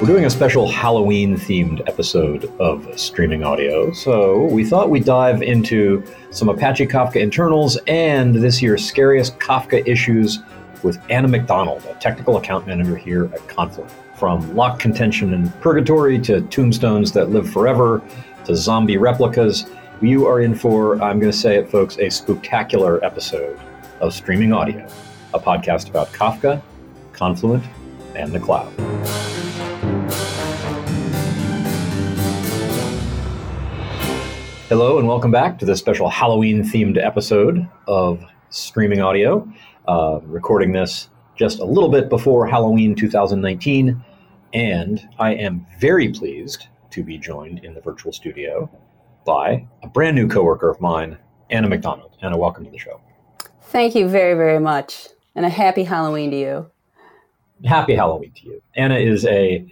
We're doing a special Halloween themed episode of streaming audio, so we thought we'd dive into some Apache Kafka internals and this year's scariest Kafka issues with Anna McDonald, a technical account manager here at Confluent. From lock contention in purgatory to tombstones that live forever to zombie replicas, you are in for, I'm going to say it, folks, a spectacular episode of Streaming Audio, a podcast about Kafka, Confluent, and the cloud. Hello, and welcome back to this special Halloween themed episode of Streaming Audio. Uh, recording this just a little bit before Halloween 2019, and I am very pleased to be joined in the virtual studio by a brand new coworker of mine, Anna McDonald. Anna, welcome to the show. Thank you very, very much, and a happy Halloween to you. Happy Halloween to you. Anna is a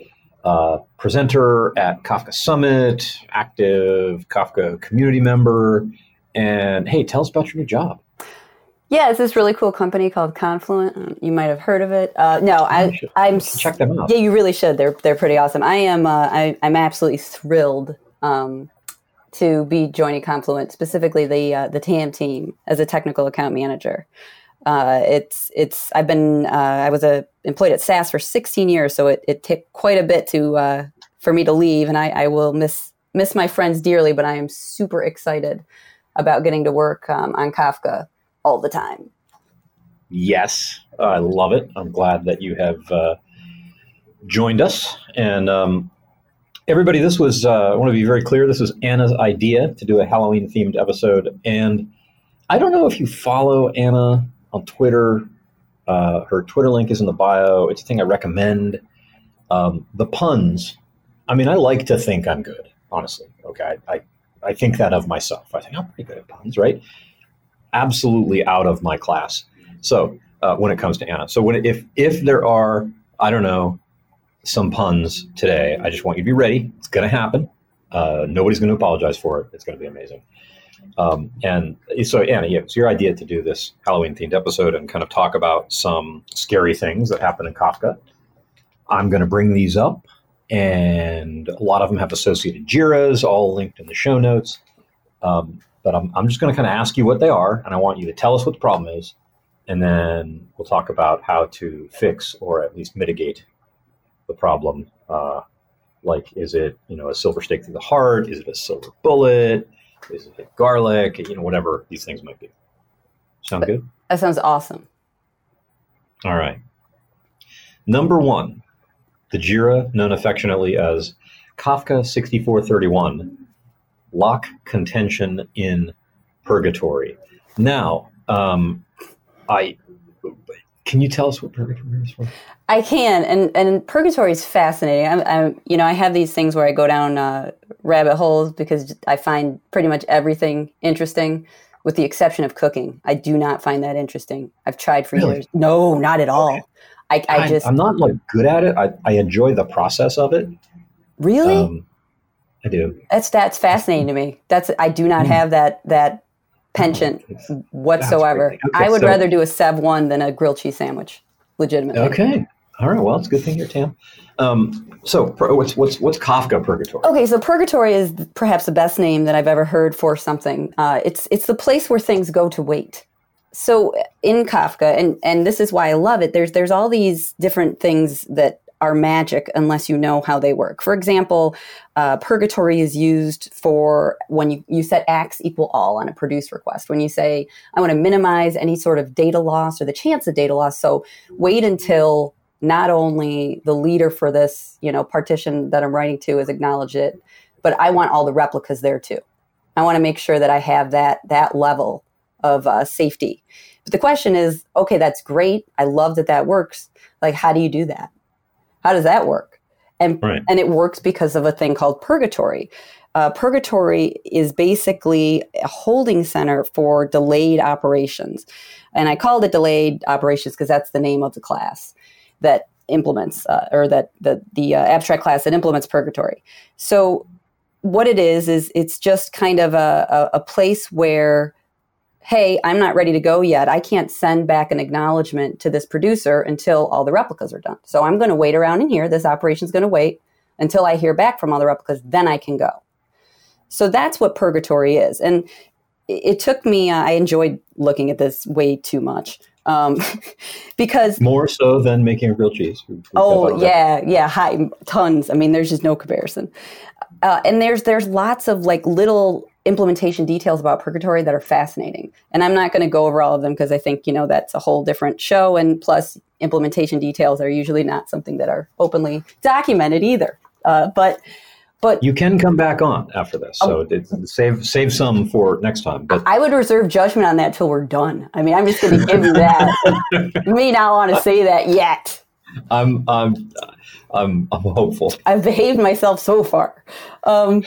uh, presenter at Kafka Summit, active Kafka community member. And hey, tell us about your new job. Yeah, it's this really cool company called Confluent. Um, you might have heard of it. Uh, no, I, I'm check them out. Yeah, you really should. They're they're pretty awesome. I am uh, I, am absolutely thrilled um, to be joining Confluent, specifically the uh, the TAM team as a technical account manager. Uh, it's it's I've been uh, I was a employed at SAS for 16 years, so it, it took quite a bit to uh, for me to leave, and I, I, will miss miss my friends dearly. But I am super excited about getting to work um, on Kafka all the time. Yes, I love it. I'm glad that you have uh, joined us, and um, everybody. This was uh, I want to be very clear. This was Anna's idea to do a Halloween themed episode, and I don't know if you follow Anna on Twitter. Uh, her Twitter link is in the bio. It's a thing I recommend. Um, the puns. I mean, I like to think I'm good, honestly. Okay, I, I think that of myself. I think I'm pretty good at puns, right? Absolutely out of my class. So uh, when it comes to Anna, so when if if there are, I don't know, some puns today, I just want you to be ready. It's going to happen. Uh, nobody's going to apologize for it. It's going to be amazing. Um, and so, Anna, yeah, it's your idea to do this Halloween themed episode and kind of talk about some scary things that happen in Kafka. I'm going to bring these up, and a lot of them have associated JIRAs, all linked in the show notes. Um, but I'm, I'm just going to kind of ask you what they are, and I want you to tell us what the problem is, and then we'll talk about how to fix or at least mitigate the problem. Uh, like, is it you know a silver stake through the heart? Is it a silver bullet? Garlic? You know, whatever these things might be. Sound good? That sounds awesome. All right. Number one, the JIRA, known affectionately as Kafka 6431, lock contention in purgatory. Now, um, I can you tell us what purgatory is for? I can, and and purgatory is fascinating. I'm, I'm you know, I have these things where I go down uh, rabbit holes because I find pretty much everything interesting, with the exception of cooking. I do not find that interesting. I've tried for really? years. No, not at all. Okay. I, I, I, just I'm not like good at it. I, I enjoy the process of it. Really? Um, I do. That's that's fascinating to me. That's I do not mm. have that that penchant oh, whatsoever. Okay, I would so, rather do a Sev one than a grilled cheese sandwich. Legitimately. Okay. All right. Well, it's a good thing you're Tam. Um, so, what's what's what's Kafka Purgatory? Okay, so Purgatory is perhaps the best name that I've ever heard for something. Uh, it's it's the place where things go to wait. So in Kafka, and and this is why I love it. There's there's all these different things that are magic unless you know how they work. For example, uh, purgatory is used for when you, you set acks equal all on a produce request. When you say, I want to minimize any sort of data loss or the chance of data loss. So wait until not only the leader for this, you know, partition that I'm writing to is acknowledged it, but I want all the replicas there too. I want to make sure that I have that that level of uh, safety. But the question is, okay, that's great. I love that that works. Like, how do you do that? How does that work? And right. and it works because of a thing called purgatory. Uh, purgatory is basically a holding center for delayed operations, and I called it delayed operations because that's the name of the class that implements uh, or that the the uh, abstract class that implements purgatory. So what it is is it's just kind of a, a, a place where hey, I'm not ready to go yet. I can't send back an acknowledgement to this producer until all the replicas are done. So I'm going to wait around in here. This operation's going to wait until I hear back from all the replicas. Then I can go. So that's what purgatory is. And it took me, uh, I enjoyed looking at this way too much. Um, because more so than making a grilled cheese. oh yeah, yeah, high tons. I mean, there's just no comparison. Uh, and there's there's lots of like little implementation details about purgatory that are fascinating. And I'm not going to go over all of them because I think you know that's a whole different show. And plus, implementation details are usually not something that are openly documented either. Uh, but but you can come back on after this, so oh, save save some for next time. But I would reserve judgment on that till we're done. I mean, I'm just going to give you that. you may not want to say that yet. I'm I'm I'm, I'm hopeful. I've behaved myself so far, um,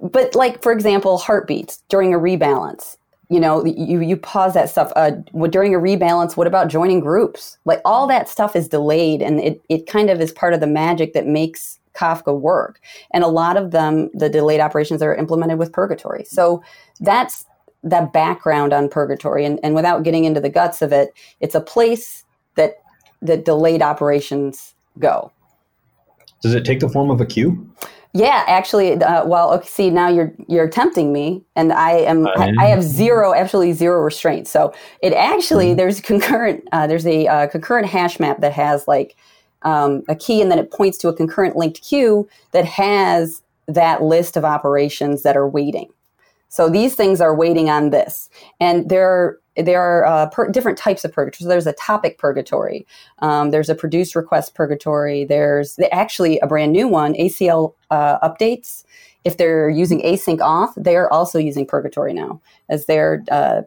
but like for example, heartbeats during a rebalance. You know, you you pause that stuff uh, during a rebalance. What about joining groups? Like all that stuff is delayed, and it it kind of is part of the magic that makes Kafka work. And a lot of them, the delayed operations are implemented with Purgatory. So that's that background on Purgatory. And, and without getting into the guts of it, it's a place that that delayed operations go. Does it take the form of a queue? Yeah, actually, uh, well, okay, see, now you're you're tempting me, and I am I, I, have zero, absolutely zero restraint. So it actually mm-hmm. there's concurrent uh, there's a uh, concurrent hash map that has like um, a key and then it points to a concurrent linked queue that has that list of operations that are waiting. So these things are waiting on this. And there are, there are uh, per- different types of purgatory. So there's a topic purgatory. Um, there's a produce request purgatory. There's actually a brand new one, ACL uh, updates. If they're using async auth, they're also using purgatory now as their uh,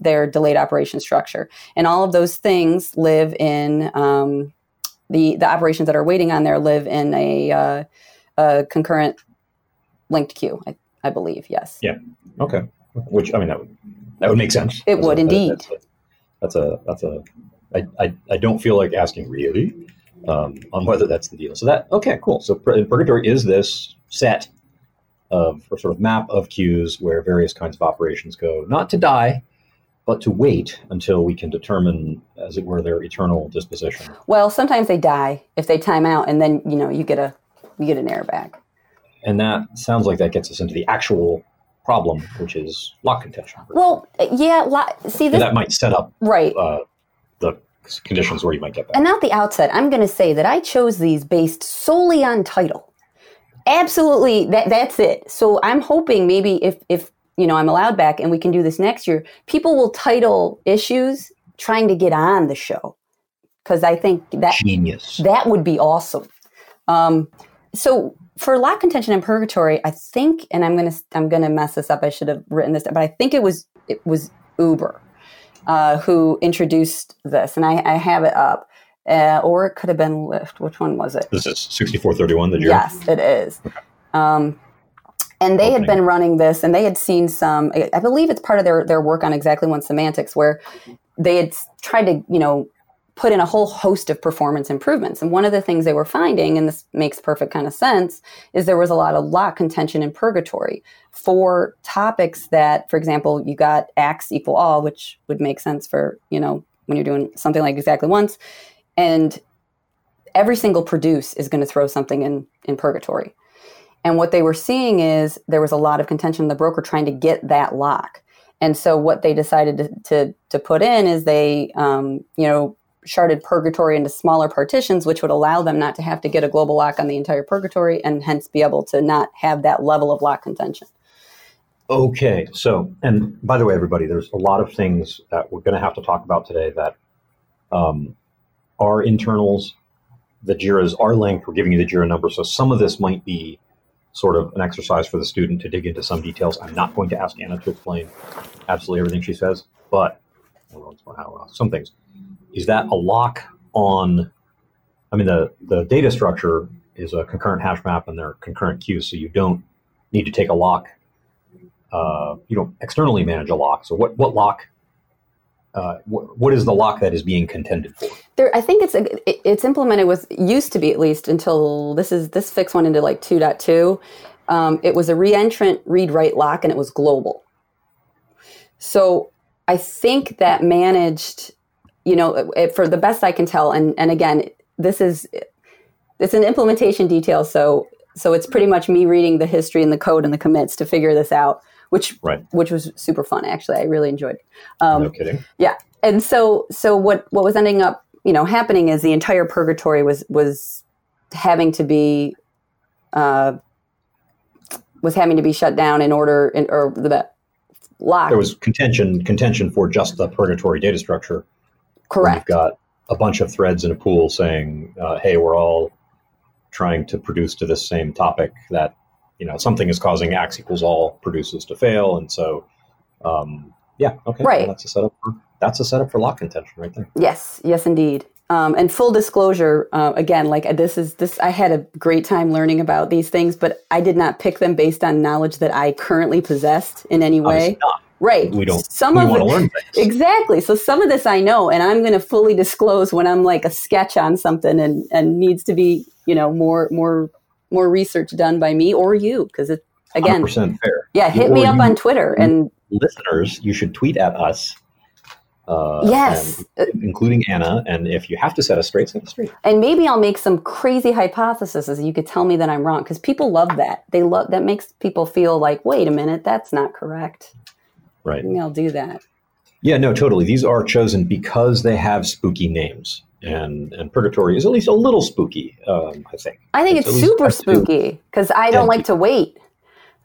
their delayed operation structure. And all of those things live in um, the the operations that are waiting on there live in a, uh, a concurrent linked queue. I, I, believe, yes. Yeah. Okay. Which I mean that would that would make sense. It would a, indeed. That's a that's a. I, I, I don't feel like asking really um, on whether that's the deal. So that okay, cool. So Purgatory is this set of or sort of map of queues where various kinds of operations go, not to die, but to wait until we can determine, as it were, their eternal disposition. Well, sometimes they die if they time out, and then you know you get a you get an error back. And that sounds like that gets us into the actual problem, which is lock contention. Well, yeah. Lo- see, this, that might set up right uh, the conditions where you might get that. And at the outset. I'm going to say that I chose these based solely on title. Absolutely, that that's it. So I'm hoping maybe if if you know, I'm allowed back and we can do this next year, people will title issues trying to get on the show. Because I think that genius. That would be awesome. Um, so for lock contention and purgatory, I think, and I'm gonna I'm gonna mess this up. I should have written this, but I think it was it was Uber uh, who introduced this, and I, I have it up. Uh, or it could have been Lyft. Which one was it? This is 6431, the Yes, it is. Okay. Um, and they opening. had been running this and they had seen some i believe it's part of their, their work on exactly once semantics where they had tried to you know put in a whole host of performance improvements. And one of the things they were finding and this makes perfect kind of sense is there was a lot of lock contention in purgatory for topics that for example you got acks equal all which would make sense for you know when you're doing something like exactly once. And every single produce is going to throw something in in purgatory. And what they were seeing is there was a lot of contention. In the broker trying to get that lock. And so what they decided to, to, to put in is they, um, you know, sharded purgatory into smaller partitions, which would allow them not to have to get a global lock on the entire purgatory and hence be able to not have that level of lock contention. Okay. So, and by the way, everybody, there's a lot of things that we're going to have to talk about today that um, are internals. The JIRAs are linked. We're giving you the JIRA number. So some of this might be sort of an exercise for the student to dig into some details. I'm not going to ask Anna to explain absolutely everything she says, but some things. Is that a lock on? I mean, the the data structure is a concurrent hash map and they're concurrent queues, so you don't need to take a lock. Uh, you don't externally manage a lock. So what what lock uh, what is the lock that is being contended for? There, I think it's it's implemented with used to be at least until this is this fix went into like 2.2. Um, it was a reentrant read write lock and it was global. So I think that managed, you know, it, for the best I can tell, and and again, this is it's an implementation detail, so so it's pretty much me reading the history and the code and the commits to figure this out, which Right. which was super fun. Actually, I really enjoyed. It. Um, no kidding. yeah, and so so what what was ending up you know happening is the entire purgatory was was having to be uh, was having to be shut down in order in, or the locked. There was contention contention for just the purgatory data structure. Correct. You've got a bunch of threads in a pool saying, uh, "Hey, we're all trying to produce to this same topic that you know something is causing acks equals all produces to fail," and so um, yeah, okay, Right. well, that's a setup. For, that's a setup for lock contention right there. Yes, yes, indeed. Um, and full disclosure, uh, again, like this is this. I had a great time learning about these things, but I did not pick them based on knowledge that I currently possessed in any way. Obviously not. Right. We don't. Some we of want it, to learn things. Exactly. So some of this I know, and I'm going to fully disclose when I'm like a sketch on something, and and needs to be you know more more more research done by me or you because it again 100% fair. yeah hit Or me up on Twitter and listeners, you should tweet at us. Uh, yes and- including Anna. And if you have to set us straight, set us straight. and maybe I'll make some crazy hypotheses you could tell me that I'm wrong because people love that they love that makes people feel like wait a minute that's not correct Right. maybe I'll do that Yeah, no, totally. These are chosen because they have spooky names. And, and Purgatory is at least a little spooky, um, I think. I think It's it's, super spooky because I don't dead like to wait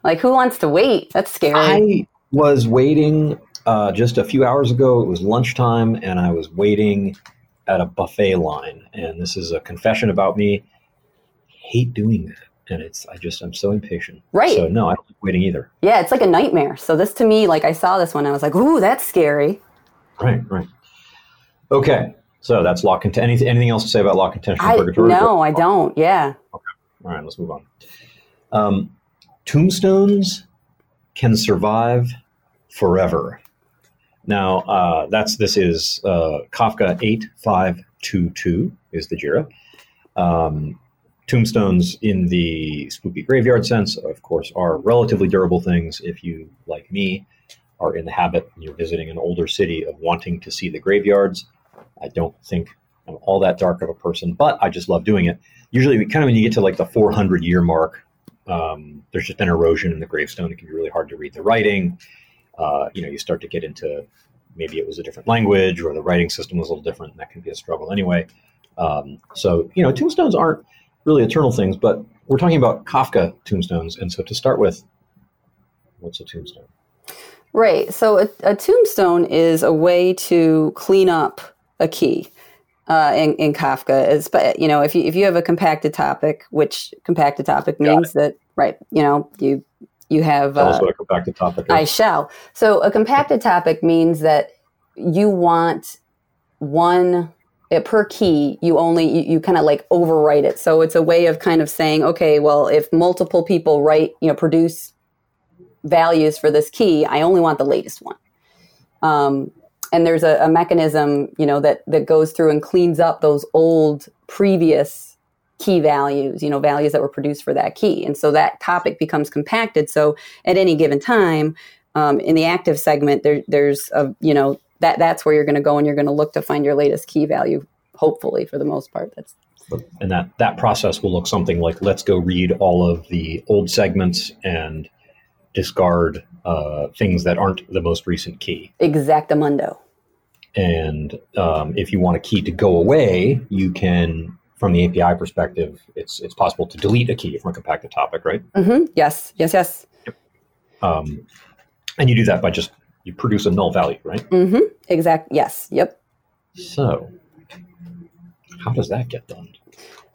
like who wants to wait that's scary I was waiting uh, just a few hours ago. It was lunchtime, and I was waiting at a buffet line. And this is a confession about me. hate doing that. And it's, I just, I'm so impatient. Right. So, no, I don't like waiting either. Yeah, it's like a nightmare. So this to me, like I saw this one, I was like, "Ooh, that's scary." Right, right. Okay. So that's lock contention. Anything, anything else to say about lock contention? I Purgatory? no, I don't. Yeah, Okay. All right, let's move on. Um, tombstones can survive forever. Now, uh, that's this is uh, Kafka eight five two two is the Jira. Um, tombstones in the spooky graveyard sense, of course, are relatively durable things. If you, like me, are in the habit and you're visiting an older city of wanting to see the graveyards, I don't think I'm all that dark of a person, but I just love doing it. Usually, kind of when you get to like the 400 year mark, um, there's just been erosion in the gravestone. It can be really hard to read the writing. Uh, you know, you start to get into maybe it was a different language or the writing system was a little different, and that can be a struggle anyway. Um, so, you know, tombstones aren't really eternal things, but we're talking about Kafka tombstones. And so, to start with, what's a tombstone? right. So a, a tombstone is a way to clean up a key uh, in, in Kafka. Is but you know if you if you have a compacted topic, which compacted topic means that right, you know you you have Tell uh, what a compacted topic is. I shall. So a compacted topic means that you want one uh, per key. You only you, you kind of like overwrite it. So it's a way of kind of saying, okay, well, if multiple people write, you know, produce values for this key, I only want the latest one. Um, and there's a, a mechanism, you know, that that goes through and cleans up those old previous key values, you know, values that were produced for that key. And so that topic becomes compacted. So at any given time, um, in the active segment, there, there's a, you know, that that's where you're going to go and you're going to look to find your latest key value. Hopefully, for the most part, that's and that that process will look something like let's go read all of the old segments and discard uh, things that aren't the most recent key. exactamundo. And um, if you want a key to go away, you can, from the API perspective, it's it's possible to delete a key from a compacted topic, right? mm-hmm. Yes, yes, yes. Um, and you do that by just you produce a null value, right? Mm hmm Exact. Yes. Yep. So, how does that get done?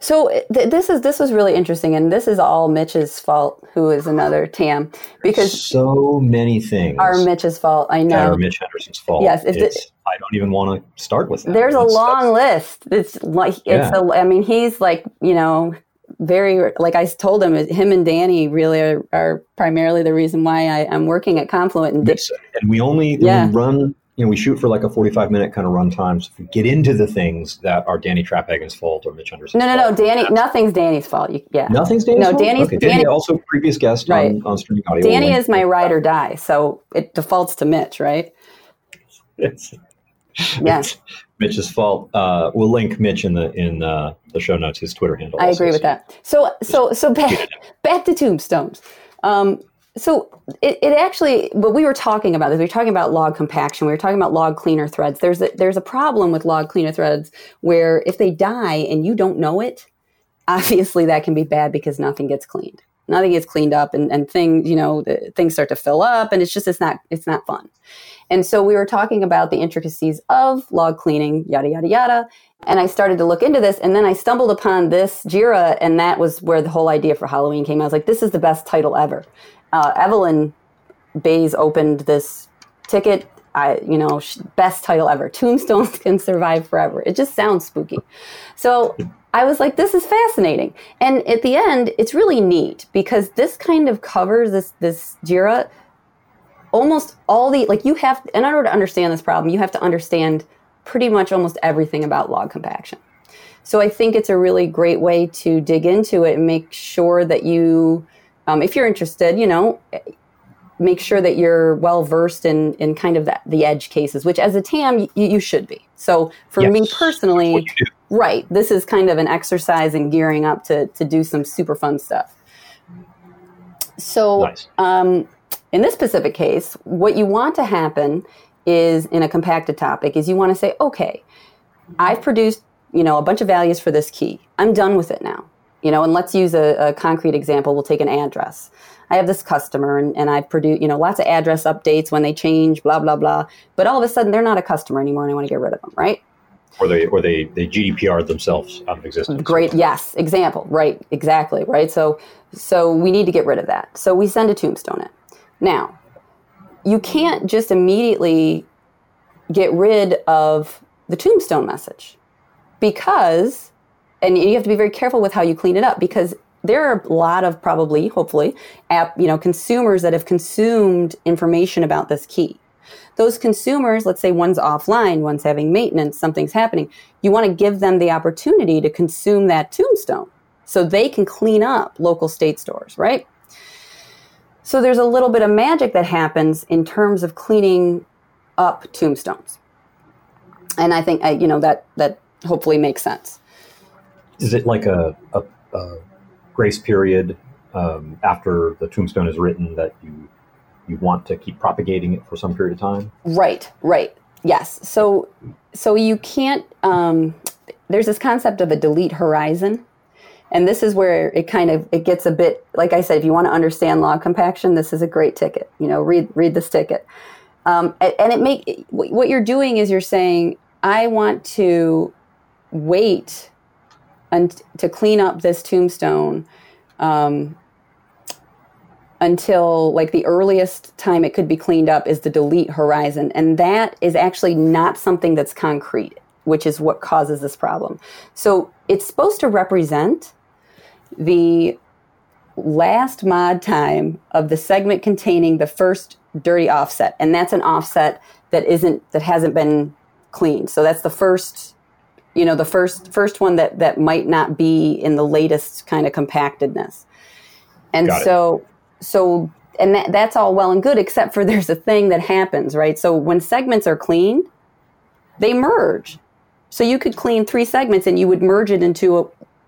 So th- this is this was really interesting, and this is all Mitch's fault, who is another Tam, because so many things are Mitch's fault. I know. are Mitch Henderson's fault. Yes, if the- It's- I don't even want to start with that. There's a That's- long that's- list. It's like it's Yeah. a. I mean, he's like you know very like I told him. Him and Dani really are, are primarily the reason why I, I'm working at Confluent. And sense. And we only Yeah. we run, you know, we shoot for like a 45 minute kind of run time. So if we get into the things that are Dani Traphagen's fault or Mitch Henderson's no, no, no, Dani. Nothing's Dani's fault. You, yeah, Nothing's Dani's No, fault? Dani's- okay. Dani, Dani- also previous guest Right. on, on streaming audio. Dani is my ride or die, so it defaults to Mitch, right? it's, yes. Mitch's fault. Uh, we'll link Mitch in the in uh, the show notes. His Twitter handle. I agree with that. So so so back back to tombstones. Um, so it, it actually, but we were talking about this. We were talking about log compaction. We were talking about log cleaner threads. There's a, there's a problem with log cleaner threads where if they die and you don't know it, obviously that can be bad because nothing gets cleaned. Nothing gets cleaned up, and, and things you know the, things start to fill up, and it's just it's not it's not fun. And so we were talking about the intricacies of log cleaning, yada yada yada. And I started to look into this, and then I stumbled upon this Jira, and that was where the whole idea for Halloween came. I was like, this is the best title ever uh, Evelyn Bayes opened this ticket. I, you know, best title ever. Tombstones can survive forever. It just sounds spooky. So I was like, this is fascinating. And at the end, it's really neat because this kind of covers this this Jira. Almost all the like you have in order to understand this problem, you have to understand pretty much almost everything about log compaction. So I think it's a really great way to dig into it and make sure that you um, if you're interested, you know, make sure that you're well versed in in kind of that, the edge cases, which as a TAM you, you should be. So for yes. me personally, right, this is kind of an exercise in gearing up to to do some super fun stuff. So nice. um, in this specific case, what you want to happen is in a compacted topic is you want to say, okay, I've produced you know a bunch of values for this key. I'm done with it now. You know and let's use a, a, concrete example. We'll take an address. I have this customer and, and i've produced you know lots of address updates when they change blah blah blah. But all of a sudden they're not a customer anymore and i want to get rid of them right? Or they or they they gdpr themselves out of existence. Great. Yes. Example. Right. Exactly. Right. So so we need to get rid of that. So we send a tombstone it now you can't just immediately get rid of the tombstone message because and you have to be very careful with how you clean it up because there are a lot of probably hopefully app you know consumers that have consumed information about this key. Those consumers let's say one's offline one's having maintenance something's happening you want to give them the opportunity to consume that tombstone so they can clean up local state stores right so there's a little bit of magic that happens in terms of cleaning up tombstones and i think you know that that hopefully makes sense is it like a, a, a grace period um, after the tombstone is written that you you want to keep propagating it for some period of time? Right, right. Yes. So so you can't. Um, there's this concept of a delete horizon, and this is where it kind of it gets a bit like I said. If you want to understand log compaction, this is a great ticket. You know, read read this ticket, um, and, it make what you're doing is you're saying I want to wait and to clean up this tombstone um, until like the earliest time it could be cleaned up is the delete horizon and that is actually not something that's concrete which is what causes this problem so it's supposed to represent the last mod time of the segment containing the first dirty offset and that's an offset that isn't that hasn't been cleaned. So that's the first you know the first first one that that might not be in the latest kind of compactedness. And Got so it. so and that, that's all well and good except for there's a thing that happens right? So when segments are cleaned they merge. So you could clean three segments and you would merge it into a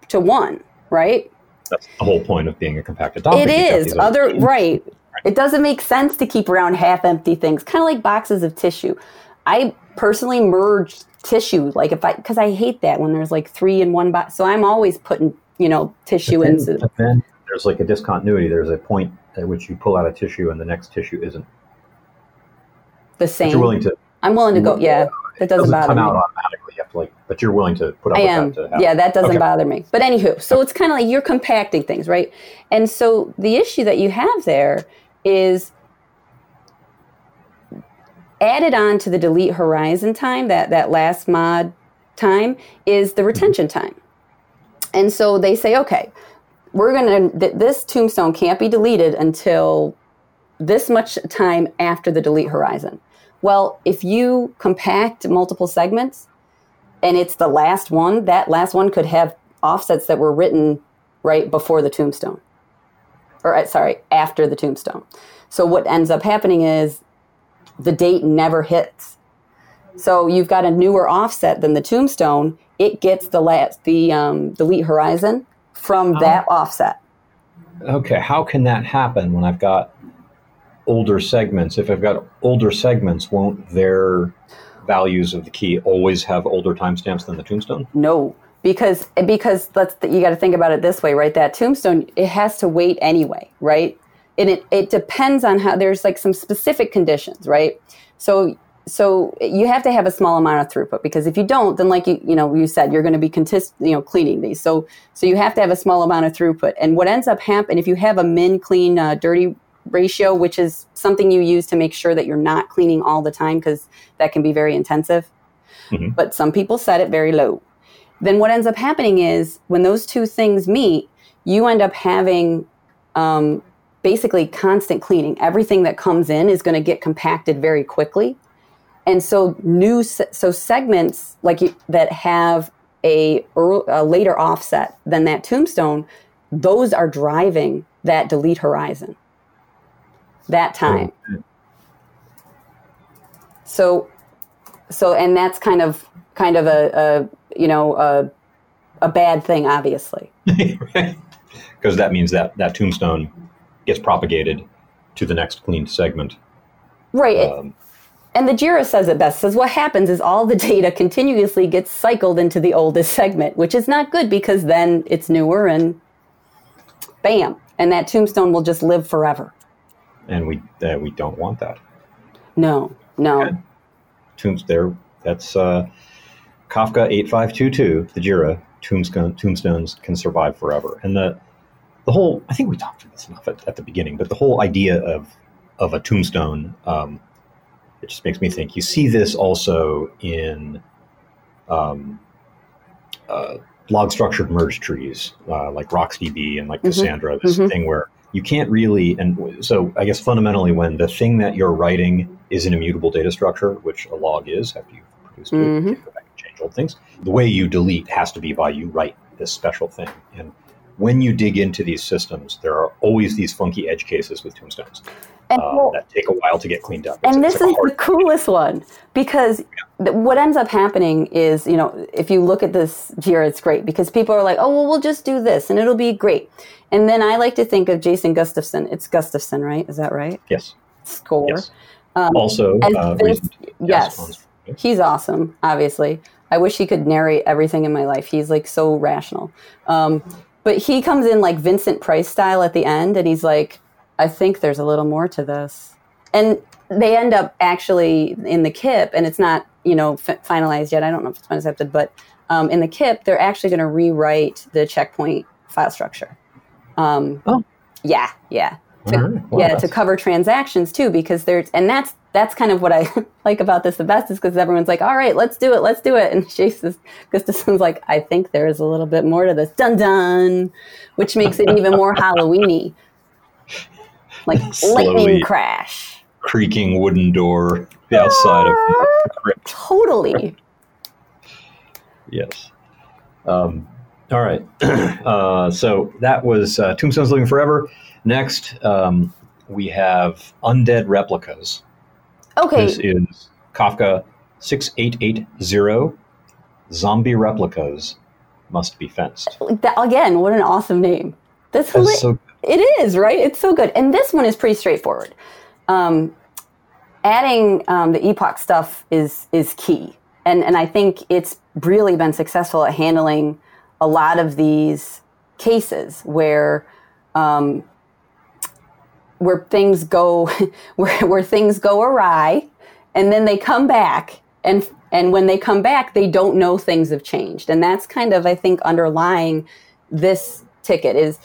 to one right? That's the whole point of being a compacted topic. It is. other right. It doesn't make sense to keep around half empty things, kind of like boxes of tissue. I personally merge tissue like if i because i hate that when there's like three in one box. So i'm always putting you know tissue but then, into but then there's like a discontinuity. There's a point at which you pull out a tissue and the next tissue isn't. The same but you're willing to i'm willing to go yeah that doesn't, doesn't bother come me. out automatically you have to like but you're willing to put up I am. That yeah that doesn't okay. bother me but anywho so it's kind of like you're compacting things right and so the issue that you have there is added on to the delete horizon time, that, that last mod time, is the mm-hmm. retention time. And so they say, okay, we're going to, th- this tombstone can't be deleted until this much time after the delete horizon. Well, if you compact multiple segments and it's the last one, that last one could have offsets that were written right before the tombstone. Or, uh, sorry, after the tombstone. So what ends up happening is the date never hits. So you've got a newer offset than the tombstone. It gets the last, the um, delete horizon from that offset. Okay, how can that happen when I've got older segments? If I've got older segments, won't their values of the key always have older timestamps than the tombstone? No, because because let's you got to think about it this way, right? That tombstone it has to wait anyway, right? And it it depends on how there's like some specific conditions, right? So so you have to have a small amount of throughput because if you don't, then like you you know you said you're going to be contest, you know cleaning these. So so you have to have a small amount of throughput. And what ends up happening if you have a min clean uh, dirty ratio, which is something you use to make sure that you're not cleaning all the time because that can be very intensive. Mm-hmm. But some people set it very low. Then what ends up happening is when those two things meet, you end up having um, basically constant cleaning. Everything that comes in is going to get compacted very quickly. And so new so segments like you, that have a, a later offset than that tombstone, those are driving that delete horizon that time. So, so, and that's kind of, kind of a, a you know, a, a bad thing, obviously. Because that means that that tombstone gets propagated to the next cleaned segment. Right. Um, and the JIRA says it best. Says what happens is all the data continuously gets cycled into the oldest segment, which is not good because then it's newer and bam, and that tombstone will just live forever and we uh, we don't want that. No, no. Tombs there. That's uh, Kafka eight five two two. The Jira tombstone, tombstones can survive forever, and the the whole. I think we talked about this enough at, at the beginning, but the whole idea of of a tombstone. Um, it just makes me think. You see this also in um, uh, log structured merge trees, uh, like RocksDB and like mm-hmm. Cassandra. This mm-hmm. thing where you can't really and so i guess fundamentally when the thing that you're writing is an immutable data structure which a log is after you've produced mm-hmm. it you go back and change old things the way you delete has to be by you write this special thing and when you dig into these systems there are always these funky edge cases with tombstones and, uh, well, that take a while to get cleaned up. It's, and this is the coolest one because yeah. th- what ends up happening is, you know, if you look at this here, it's great because people are like, oh, well, we'll just do this and it'll be great. And then I like to think of Jason Gustafson. It's Gustafson, right? Is that right? Yes. Score. Yes. Um, also, uh, this, yes, he's awesome. Obviously, I wish he could narrate everything in my life. He's like so rational. Um, but he comes in like Vincent Price style at the end, and he's like, "I think there's a little more to this." And they end up actually in the KIP, and it's not you know f- finalized yet. I don't know if it's been accepted, but um, in the KIP, they're actually going to rewrite the checkpoint file structure. Um, oh. Yeah, yeah. To, right. well, yeah, to cover transactions too, because there's, and that's that's kind of what I like about this the best is because everyone's like, all right, let's do it, let's do it, and Jason Gustafson's like, I think there is a little bit more to this, dun dun, which makes it even more Halloweeny, like Slowly lightning crash, creaking wooden door the outside of the crypt. Totally. yes. Um, all right. Uh, so that was uh, Tombstones Living Forever. Next, um, we have Undead Replicas. Okay. This is Kafka 6880. Zombie replicas must be fenced. That, again, what an awesome name. This li- so it is, right? It's so good. And this one is pretty straightforward. Um, adding um, the epoch stuff is is key. And, and I think it's really been successful at handling a lot of these cases where um, where things go where, where things go awry and then they come back and and when they come back they don't know things have changed. And that's kind of i think underlying this ticket is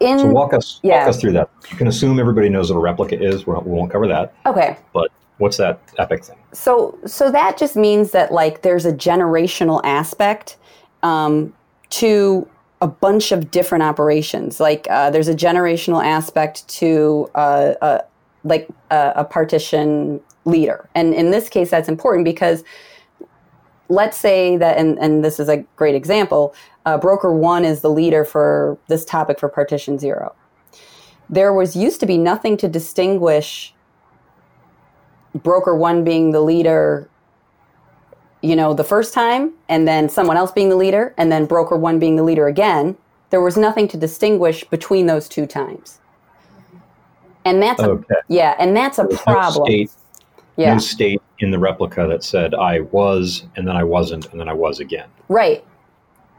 in so walk us yeah. walk us through that. You can assume everybody knows what a replica is. We won't cover that. Okay. But what's that epoch thing? So so that just means that like there's a generational aspect um, to a bunch of different operations. Like uh, there's a generational aspect to uh, uh, like a partition leader, and in this case, that's important because let's say that, and, and this is a great example. Uh, broker one is the leader for this topic for partition zero. There was used to be nothing to distinguish broker one being the leader you know, the first time, and then someone else being the leader, and then broker one being the leader again, there was nothing to distinguish between those two times. And that's Okay. a, yeah, and that's a was no problem. state, yeah, no state in the replica that said I was and then I wasn't and then I was again. right.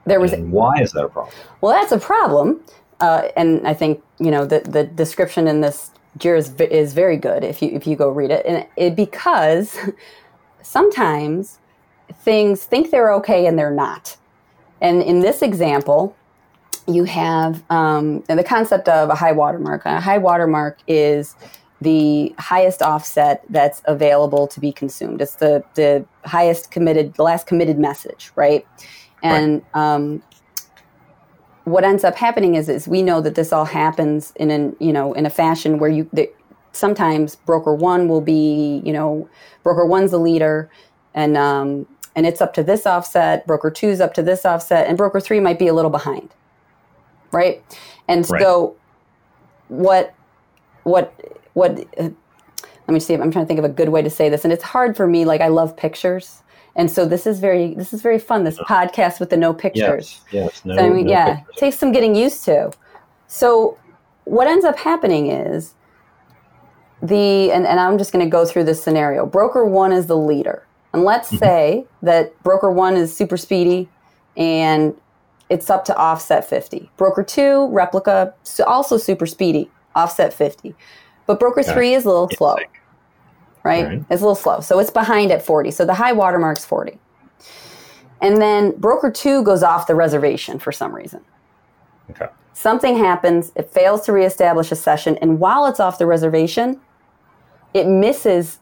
There was and why is that a problem? Well, that's a problem, uh, and I think you know the the description in this JIRA is, is very good if you if you go read it, and it because sometimes things think they're okay and they're not, and in this example, you have um, the concept of a high watermark. A high watermark is the highest offset that's available to be consumed. It's the the highest committed, the last committed message, right? And um, what ends up happening is, is we know that this all happens in an you know in a fashion where you that sometimes broker one will be you know broker one's the leader and um, and it's up to this offset broker two's up to this offset and broker three might be a little behind right and Right. so what what what uh, let me see if i'm trying to think of a good way to say this and it's hard for me like i love pictures and so this is very this is very fun this podcast with the no pictures Yes, yes. No, so, I mean, no yeah, pictures. takes some getting used to. So, what ends up happening is the, and, and I'm just going to go through this scenario. Broker one is the leader. And let's Mm-hmm. say that broker one is super speedy and it's up to offset 50. Broker two, replica, also super speedy, offset 50. But broker three is a little It's slow, like- right? Right. It's a little slow. So it's behind at 40. So the high watermark's 40. And then broker two goes off the reservation for some reason. Okay. Something happens, it fails to reestablish a session, and while it's off the reservation, it misses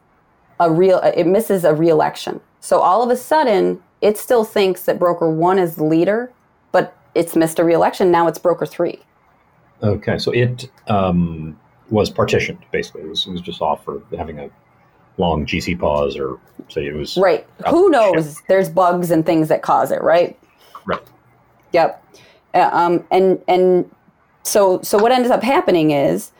a real it misses a reelection. So all of a sudden, it still thinks that broker one is the leader, but it's missed a reelection. Now it's broker three. Okay. So it um, was partitioned basically. It was, it was just off for having a long GC pause or say it was Right. Who the knows? There's bugs and things that cause it, right? Right. Yep. Uh, um, and and so so what ends up happening is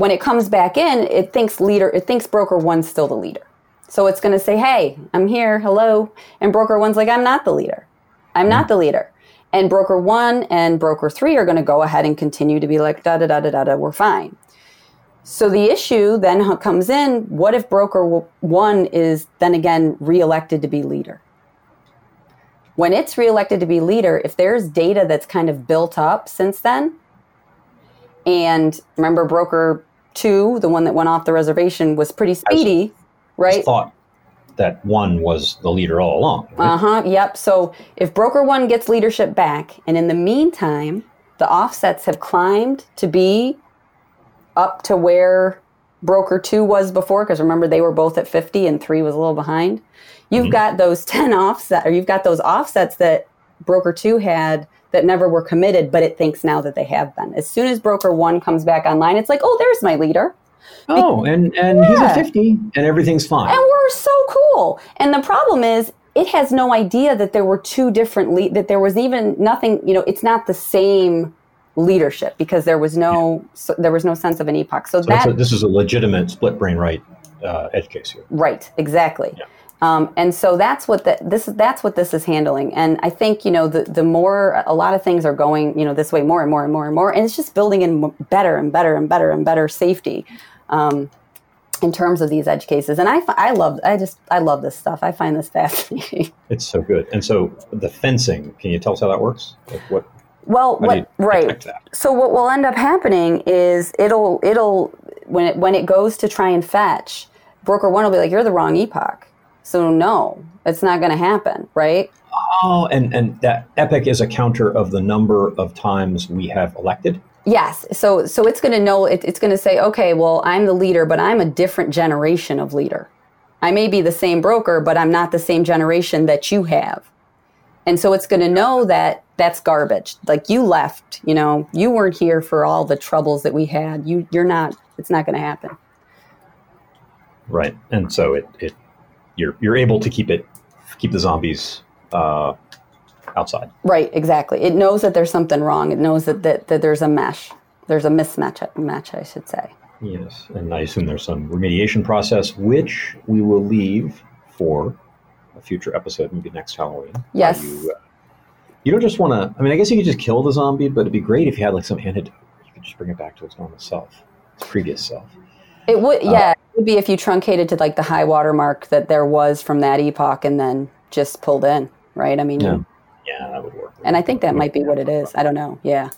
when it comes back in, it thinks leader, it thinks broker one's still the leader. So it's going to say, "Hey, I'm here. Hello." And broker one's like, "I'm not the leader. I'm not the leader." And broker one and broker three are going to go ahead and continue to be like, "Da da da da da da. We're fine." So the issue then comes in: What if broker one is then again reelected to be leader? When it's reelected to be leader, if there's data that's kind of built up since then, and remember broker two, the one that went off the reservation, was pretty speedy, right? thought that one was the leader all along. right? Uh huh. Yep. So if broker one gets leadership back, and in the meantime, the offsets have climbed to be up to where broker two was before, because remember they were both at 50 and three was a little behind. You've got those 10 offset, or you've got those offsets that broker two had that never were committed, but it thinks now that they have been. As soon as broker one comes back online, it's like, oh, there's my leader. oh, and and he's a fifty, and everything's fine. and we're so cool. And the problem is, it has no idea that there were two different le- that there was even nothing. You know, it's not the same leadership because there was no so there was no sense of an epoch. So, So that a, this is a legitimate split brain right uh, edge case here. right exactly. Yeah. Um, and so that's what the, this is. That's what this is handling. And I think you know the the more a lot of things are going you know this way more and more and more and more, and it's just building in better and better and better and better safety. Um, in terms of these edge cases, and I, I love, I just, I love this stuff. I find this fascinating. It's so good. And so the fencing, can you tell us how that works? Like what? Well, How do you what right? So what will end up happening is it'll it'll when it when it goes to try and fetch, broker one will be like, "You're the wrong epoch." So no, it's not going to happen, right? Oh, and and that epoch is a counter of the number of times we have elected. Yes. So so it's going to know it, it's going to say, "Okay, well, I'm the leader, but I'm a different generation of leader. I may be the same broker, but I'm not the same generation that you have." And so it's going to know that that's garbage. Like you left, you know, you weren't here for all the troubles that we had. You you're not it's not going to happen. Right. And so it, it you're you're able to keep it keep the zombies uh, outside. Right, exactly. It knows that there's something wrong. It knows that, that, that there's a mesh. There's a mismatch, match, I should say. Yes. And I assume there's some remediation process, which we will leave for a future episode, maybe next Halloween. Yes. You, uh, you don't just want to. I mean, I guess you could just kill the zombie, but it'd be great if you had like some antidote. You could just bring it back to its normal self, its previous self. It would, Uh, yeah, it would be if you truncated to like the high water mark that there was from that epoch, and then just pulled in, right? I mean, Yeah. Yeah, that would work. and I think that might be what it is. I don't know. Yeah.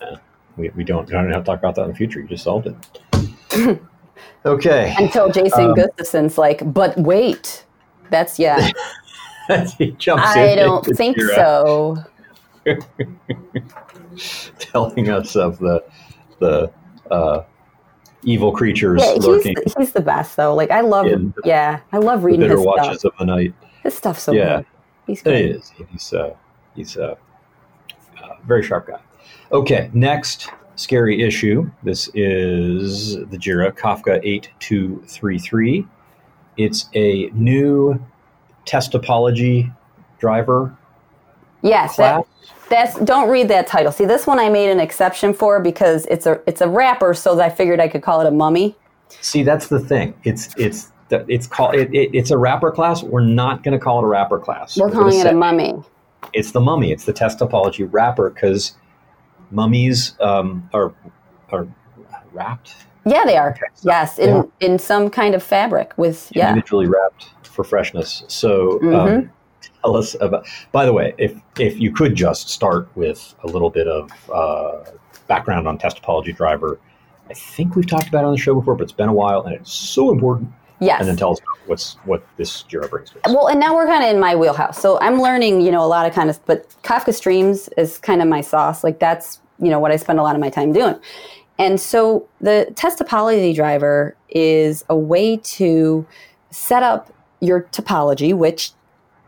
We, we don't. We don't have to talk about that in the future. You just solved it. okay. Until Jason Um, Gustafson's like, but wait, that's yeah. he jumps I in don't think you're, uh, so. telling us of the the uh, evil creatures Yeah, he's lurking he's the best though. Like I love, in yeah, I love reading the bitter his watches stuff. of the night. His stuff's so Yeah. good. He's It good. is. He's uh, he's a uh, very sharp guy. Okay, next scary issue. This is the Jira Kafka eight two three three. It's a new test topology driver Yes, class. that, that's. Don't read that title. See, this one I made an exception for because it's a it's a wrapper, so I figured I could call it a mummy. See, that's the thing. It's it's it's called it, it, it's a wrapper class. We're not going to call it a wrapper class. We're calling it say a mummy. It's the mummy. It's the test topology wrapper because mummies um, are are wrapped Yeah, they are. Okay, so- yes, in yeah. in some kind of fabric with yeah. individually wrapped for freshness. So um, Mhm. Tell us about. By the way, if if you could just start with a little bit of uh, background on test topology driver. I think we've talked about it on the show before, but it's been a while, and it's so important. Yes. And then tell us what's what this Jira brings to us. Well, and now we're kind of in my wheelhouse. So I'm learning, you know, a lot of kind of, but Kafka Streams is kind of my sauce. Like that's, you know, what I spend a lot of my time doing. And so the test topology driver is a way to set up your topology, which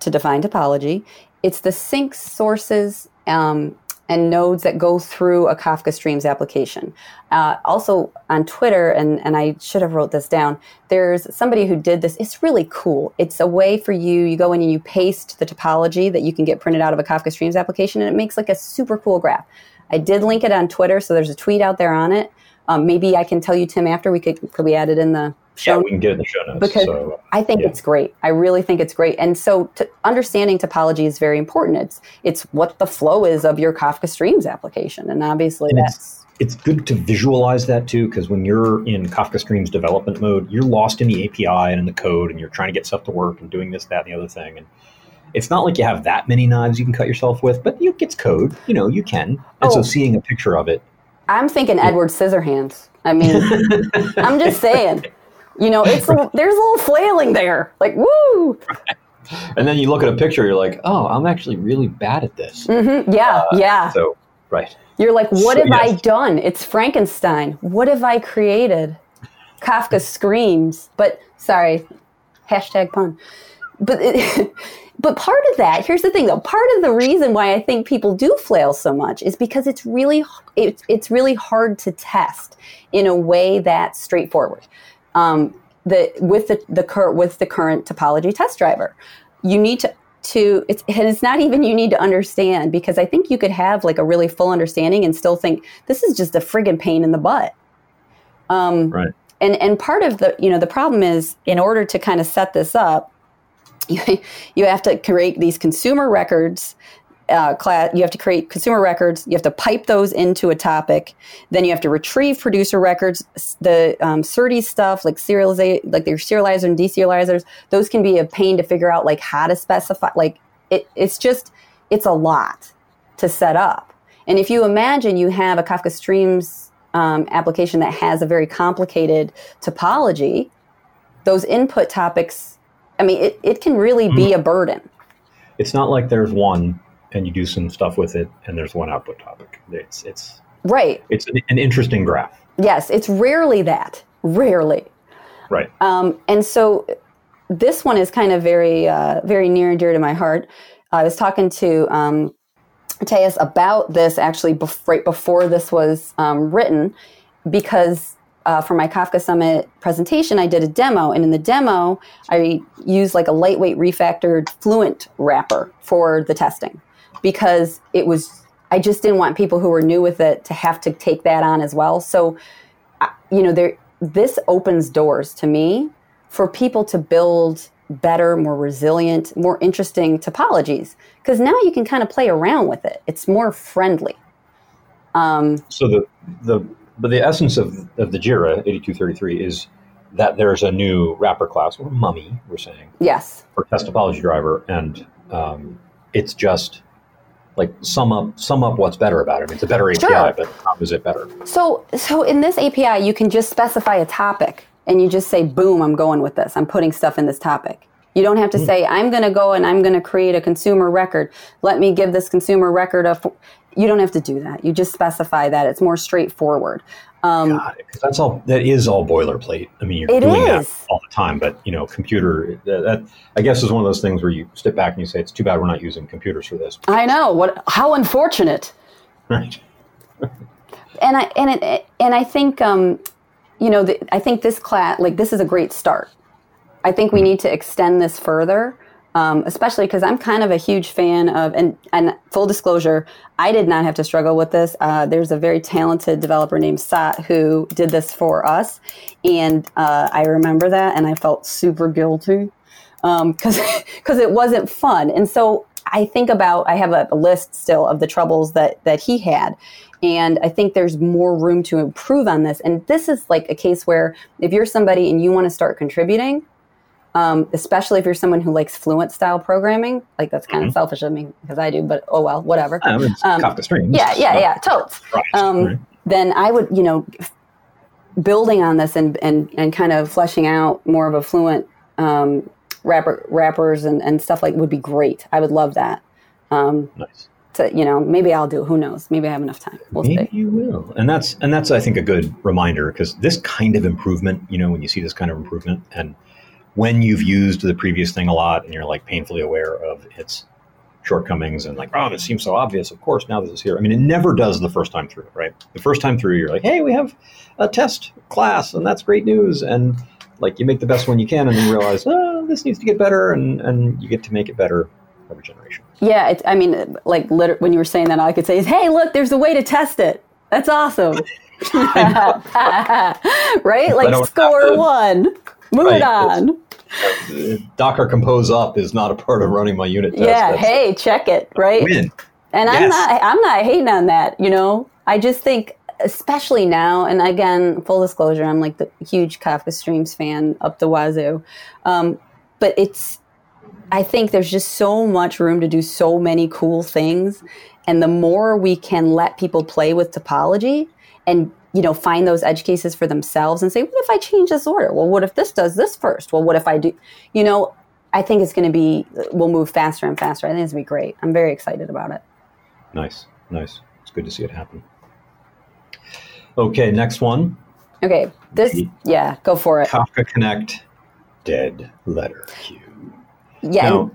to define topology, it's the sink sources um, and nodes that go through a Kafka Streams application. Uh, also on Twitter, and, and I should have wrote this down, there's somebody who did this. It's really cool. It's a way for you, you go in and you paste the topology that you can get printed out of a Kafka Streams application, and it makes like a super cool graph. I did link it on Twitter, so there's a tweet out there on it. Um, maybe I can tell you, Tim, after we could, could we add it in the show Yeah, we can get in the show notes. Because- so, uh, I think Yeah. it's great. I really think it's great. And so to, understanding topology is very important. It's it's what the flow is of your Kafka Streams application. And obviously And it's- that's it's good to visualize that too, because when you're in Kafka Streams development mode, you're lost in the API and in the code, and you're trying to get stuff to work and doing this, that, and the other thing. And it's not like you have that many knives you can cut yourself with, but you it's code. You know, you can. And so Oh. seeing a picture of it, I'm thinking Edward Scissorhands. I mean, I'm just saying. You know, it's a, there's a little flailing there. Like, woo! and then you look at a picture, you're like, oh, I'm actually really bad at this. hmm Yeah, yeah. So, right. You're like, what So, have I done? It's Frankenstein. What have I created? Kafka screams. But sorry, hashtag pun. But it, but part of that, here's the thing though. Part of the reason why I think people do flail so much is because it's really it's it's really hard to test in a way that's straightforward. Um, the with the the cur- with the current topology test driver, you need to to it's and it's not even you need to understand because I think you could have like a really full understanding and still think this is just a friggin' pain in the butt. Um, Right. And and part of the you know the problem is in order to kind of set this up, you you have to create these consumer records. Uh, class, you have to create consumer records. You have to pipe those into a topic. Then you have to retrieve producer records. The um, SERDES stuff, like serialize, like your serializer and deserializers, those can be a pain to figure out, like how to specify. Like it, it's just, it's a lot to set up. And if you imagine you have a Kafka Streams um, application that has a very complicated topology, those input topics, I mean, it, it can really be a burden. It's not like there's one and you do some stuff with it, and there's one output topic. It's it's Right. it's an, an interesting graph. Yes, it's rarely that. Rarely. Right. Um, and so this one is kind of very, uh, very near and dear to my heart. I was talking to um, Tejas about this actually bef- right before this was um, written because uh, for my Kafka Summit presentation, I did a demo. And in the demo, I used like a lightweight refactored Fluent wrapper for the testing because it was, I just didn't want people who were new with it to have to take that on as well. So, you know, there, this opens doors to me for people to build better, more resilient, more interesting topologies because now you can kind of play around with it. It's more friendly. Um, so the the but the essence of, of the Jira 8233 is that there's a new wrapper class or mummy we're saying yes for test topology driver and um, it's just like sum up sum up what's better about it. I mean, it's a better API, sure. but how is it better? So so in this API, you can just specify a topic and you just say, boom, I'm going with this. I'm putting stuff in this topic. You don't have to mm say, I'm going to go and I'm going to create a consumer record. Let me give this consumer record a. You don't have to do that. You just specify that. It's more straightforward. Um, God, that's all. That is all boilerplate. I mean, you're doing is. that all the time. But you know, computer. That, that, I guess is one of those things where you step back and you say, "It's too bad we're not using computers for this." I know. What? How unfortunate. Right. and I and it, and I think um, you know, the, I think this class, like, this is a great start. I think we mm-hmm. need to extend this further, um, especially because I'm kind of a huge fan of, and, and full disclosure, I did not have to struggle with this. Uh, there's a very talented developer named Sat who did this for us. And uh, I remember that and I felt super guilty because um, because it wasn't fun. And so I think about I have a, a, list still of the troubles that that he had, and I think there's more room to improve on this. And this is like a case where if you're somebody and you want to start contributing, um, especially if you're someone who likes fluent style programming, like that's kind mm-hmm. of selfish of me because I do, but oh well, whatever. Um, um, Kafka streams. Yeah, yeah, yeah, totes. Right. Um, right. Then I would, you know, building on this and, and, and kind of fleshing out more of a fluent um, wrapper, wrappers and, and stuff like would be great. I would love that. Um, nice. To, you know, maybe I'll do. Who knows? Maybe I have enough time. We'll maybe see. you will, and that's and that's I think a good reminder because this kind of improvement, you know, when you see this kind of improvement, and when you've used the previous thing a lot, and you're like painfully aware of its shortcomings, and like, oh, this seems so obvious. Of course, now this is here. I mean, it never does the first time through, right? The first time through, you're like, hey, we have a test class, and that's great news, and like you make the best one you can and then you realize oh this needs to get better and and you get to make it better every generation. Yeah it, i mean like liter- when you were saying that all i could say is hey look there's a way to test it. That's awesome. Right? Like score one move right. on docker compose up is not a part of running my unit test yeah That's hey check it right win. and yes. i'm not i'm not hating on that you know i just think especially now, and again, full disclosure, I'm like the huge Kafka Streams fan up the wazoo. Um, but it's, I think there's just so much room to do so many cool things. And the more we can let people play with topology and you know find those edge cases for themselves and say, what if I change this order? Well, what if this does this first? Well, what if I do? You know, I think it's going to be we'll move faster and faster. I think it's going to be great. I'm very excited about it. Nice, nice. It's good to see it happen. Okay, next one. Okay, this, yeah, go for it. Kafka Connect, dead letter queue. Yeah. No,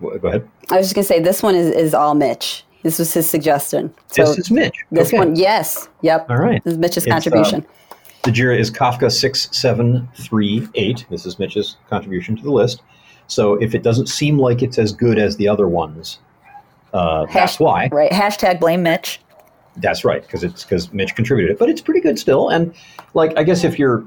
go ahead. I was just going to say, this one is, is all Mitch. This was his suggestion. So this is Mitch. This okay. one, yes. Yep. All right. This is Mitch's it's, contribution. Uh, the JIRA is Kafka 6738. This is Mitch's contribution to the list. So if it doesn't seem like it's as good as the other ones, uh, Hasht- that's why. Right. Hashtag blame Mitch. That's right, because it's because Mitch contributed it, but it's pretty good still. And like, I guess if you're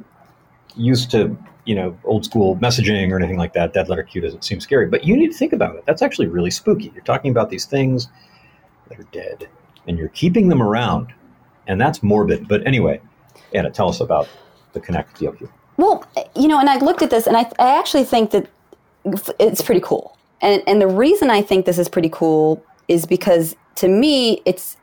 used to you know old school messaging or anything like that, dead letter queue doesn't seem scary. But you need to think about it. That's actually really spooky. You're talking about these things that are dead, and you're keeping them around, and that's morbid. But anyway, Anna, tell us about the Connect DLQ. Well, you know, and I looked at this, and I, I actually think that it's pretty cool. And and the reason I think this is pretty cool is because to me, it's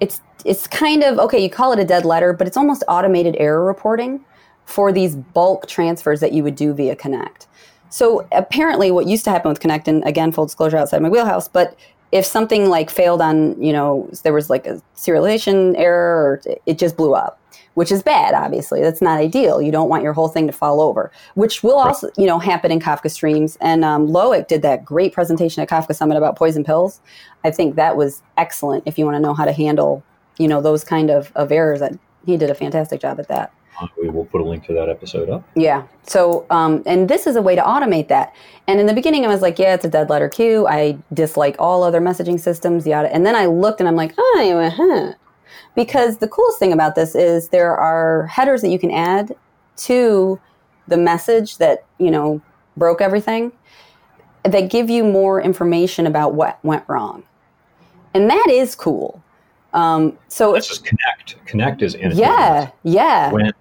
it's it's kind of okay you call it a dead letter but it's almost automated error reporting for these bulk transfers that you would do via connect so apparently what used to happen with connect and again full disclosure outside my wheelhouse but if something like failed on you know there was like a serialization error or it just blew up which is bad obviously. That's not ideal. You don't want your whole thing to fall over which will also you know happen in kafka streams. And um, Loïc did that great presentation at kafka summit about poison pills. I think that was excellent if you want to know how to handle you know those kind of, of errors. That he did a fantastic job at that we will put a link to that episode up. Yeah. So, um, and this is a way to automate that. And in the beginning, I was like, yeah, it's a dead letter queue. I dislike all other messaging systems, yada. And then I looked and I'm like, oh, huh. Because the coolest thing about this is there are headers that you can add to the message that, you know, broke everything that give you more information about what went wrong. And that is cool. Um, so This is connect. Connect is in yeah, yeah, When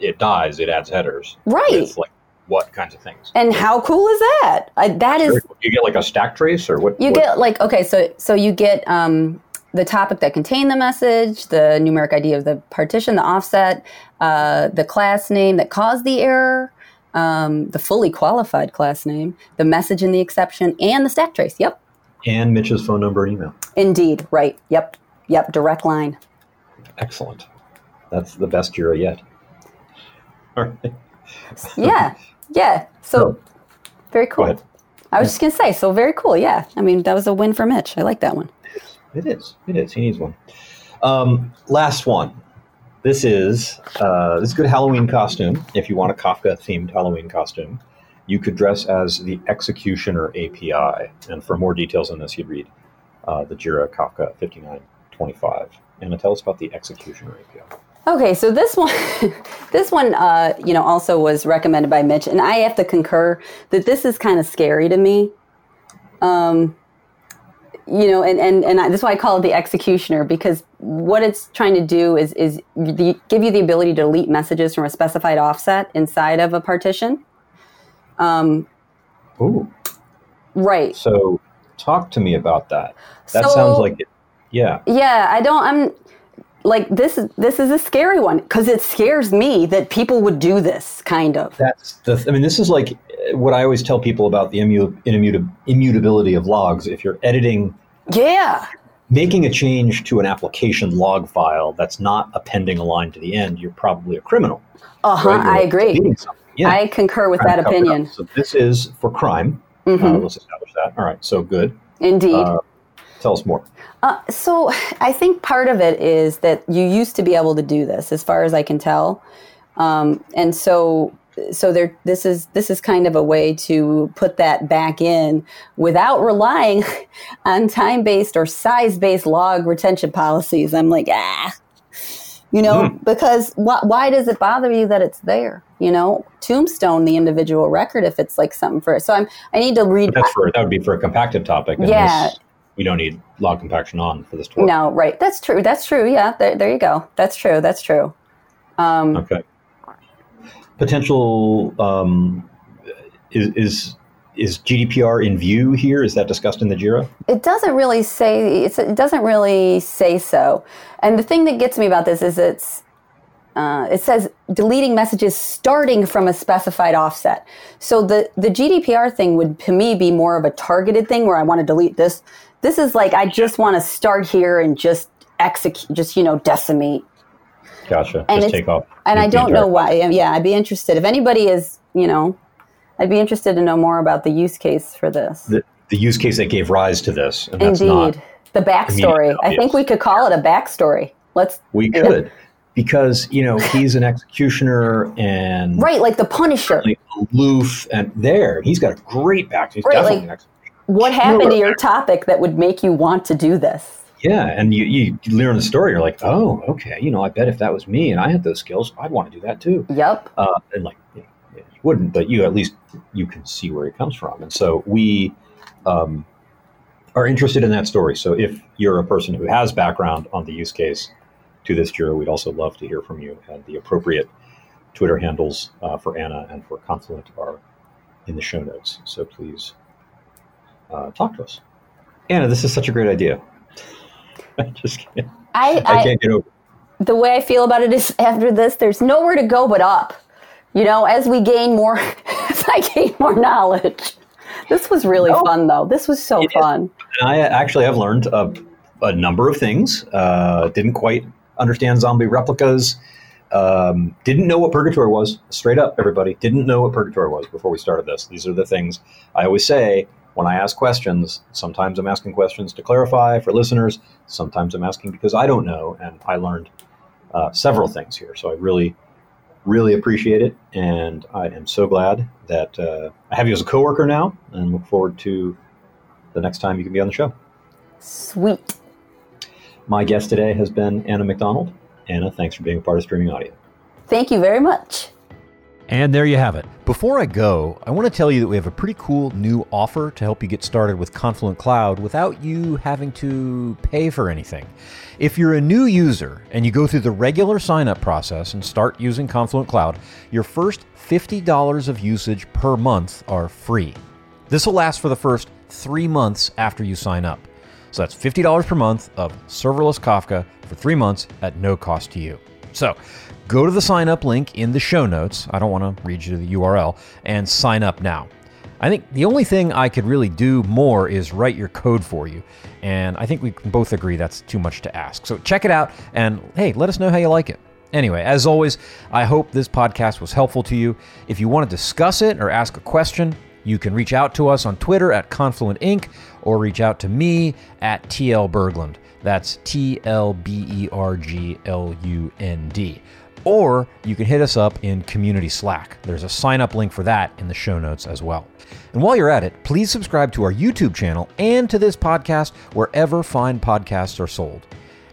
it dies, it adds headers. right. Like what kinds of things? And how cool is that? I, that is You get like a stack trace or what? you what- get like okay, so so you get um, the topic that contained the message, the numeric ID of the partition, the offset, uh, the class name that caused the error, um, the fully qualified class name, the message in the exception, and the stack trace. Yep, and Mitch's phone number and email. indeed, right. Yep, yep, direct line. Excellent. That's the best Jira yet. Right. Yeah, yeah. So very cool. I was just gonna say, so very cool. Yeah, I mean that was a win for Mitch. I like that one. It is. It is. He needs one. Um, last one. This is uh, this is a good Halloween costume. If you want a Kafka themed Halloween costume, you could dress as the Executioner API. And for more details on this, you'd read uh, the Jira Kafka 5925. Anna, tell us about the Executioner API. Okay, so this one, this one, uh, you know, also was recommended by Mitch, and I have to concur that this is kind of scary to me. Um, you know, and and and I, that's why I call it the executioner because what it's trying to do is is the, give you the ability to delete messages from a specified offset inside of a partition. Um, Ooh. right. So, talk to me about that. That So- sounds like it. Yeah. Yeah, I don't. I'm like this. is This is a scary one because it scares me that people would do this kind of. That's the. I mean, this is like uh, what I always tell people about the immu- immuta- immutability of logs. If you're editing, Yeah. making a change to an application log file that's not appending a line to the end, you're probably a criminal. Uh huh. right? I agree. Yeah. I concur with that opinion. So this is for crime. hmm Uh, let's establish that. All right. So good. Indeed. Uh, tell us more. Uh, so I think part of it is that you used to be able to do this, as far as I can tell, um, and so so there. This is this is kind of a way to put that back in without relying on time based or size based log retention policies. I'm like ah. You know, because wh- why does it bother you that it's there? You know, tombstone the individual record if it's like something for. it. So I'm. I need to read. But that's for that would be for a compacted topic. Yeah. this- we don't need log compaction on for this to work. No, right. That's true. That's true. Yeah. There, there you go. That's true. That's true. Um, Okay. Potential um, is, is is GDPR in view here? Is that discussed in the JIRA? It doesn't really say. It's, it doesn't really say so. And the thing that gets me about this is it's. Uh, it says deleting messages starting from a specified offset. So the the GDPR thing would to me be more of a targeted thing where I want to delete this. This is like I just want to start here and just execute, just you know decimate Gotcha. And Just take off. and I don't know why. Yeah, I'd be interested if anybody is, you know, I'd be interested to know more about the use case for this. The, the use case that gave rise to this, and that's Indeed, not. the backstory. I think we could call it a backstory. Let's We could, because you know he's an executioner and right, like the Punisher. aloof, and there he's got a great back. He's Right, definitely like- What happened to your topic that would make you want to do this? Yeah, and you, you learn the story. You're like, oh, okay. You know, I bet if that was me and I had those skills, I'd want to do that too. Yep. uh, and like you, know, you wouldn't, but you at least you can see where it comes from, and so we um, are interested in that story. So if you're a person who has background on the use case to this Jira, we'd also love to hear from you. And the appropriate Twitter handles uh, for Anna and for Confluent are in the show notes. So please uh, talk to us. Anna, this is such a great idea. I just can't, I, I I can't get over. it. the way I feel about it is after this, there's nowhere to go but up. You know, as we gain more, as I gain more knowledge. This was really No. fun, though. This was so is. fun. And I actually have learned a, a number of things. Uh, didn't quite understand zombie replicas. Um, didn't know what purgatory was. Straight up, everybody didn't know what purgatory was before we started this. These are the things I always say when I ask questions. Sometimes I'm asking questions to clarify for listeners. Sometimes I'm asking because I don't know, and I learned uh, several things here. So I really, really appreciate it, and I am so glad that uh, I have you as a coworker now, and look forward to the next time you can be on the show. Sweet. My guest today has been Anna McDonald. Anna, thanks for being a part of Streaming Audio. Thank you very much. And there you have it. Before I go, I want to tell you that we have a pretty cool new offer to help you get started with Confluent Cloud without you having to pay for anything. If you're a new user and you go through the regular sign up process and start using Confluent Cloud, your first $50 of usage per month are free. This will last for the first three months after you sign up. So that's $50 per month of serverless Kafka for three months at no cost to you. So go to the sign up link in the show notes. I don't want to read you the URL and sign up now. I think the only thing I could really do more is write your code for you. And I think we can both agree that's too much to ask. So check it out and hey, let us know how you like it. Anyway, as always, I hope this podcast was helpful to you. If you want to discuss it or ask a question, you can reach out to us on Twitter at Confluent Inc. or reach out to me at TL Berglund. That's T L B E R G L U N D. Or you can hit us up in Community Slack. There's a sign up link for that in the show notes as well. And while you're at it, please subscribe to our YouTube channel and to this podcast wherever fine podcasts are sold.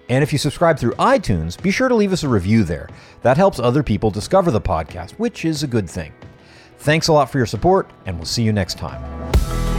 And if you subscribe through iTunes, be sure to leave us a review there. That helps other people discover the podcast, which is a good thing. Thanks a lot for your support, and we'll see you next time.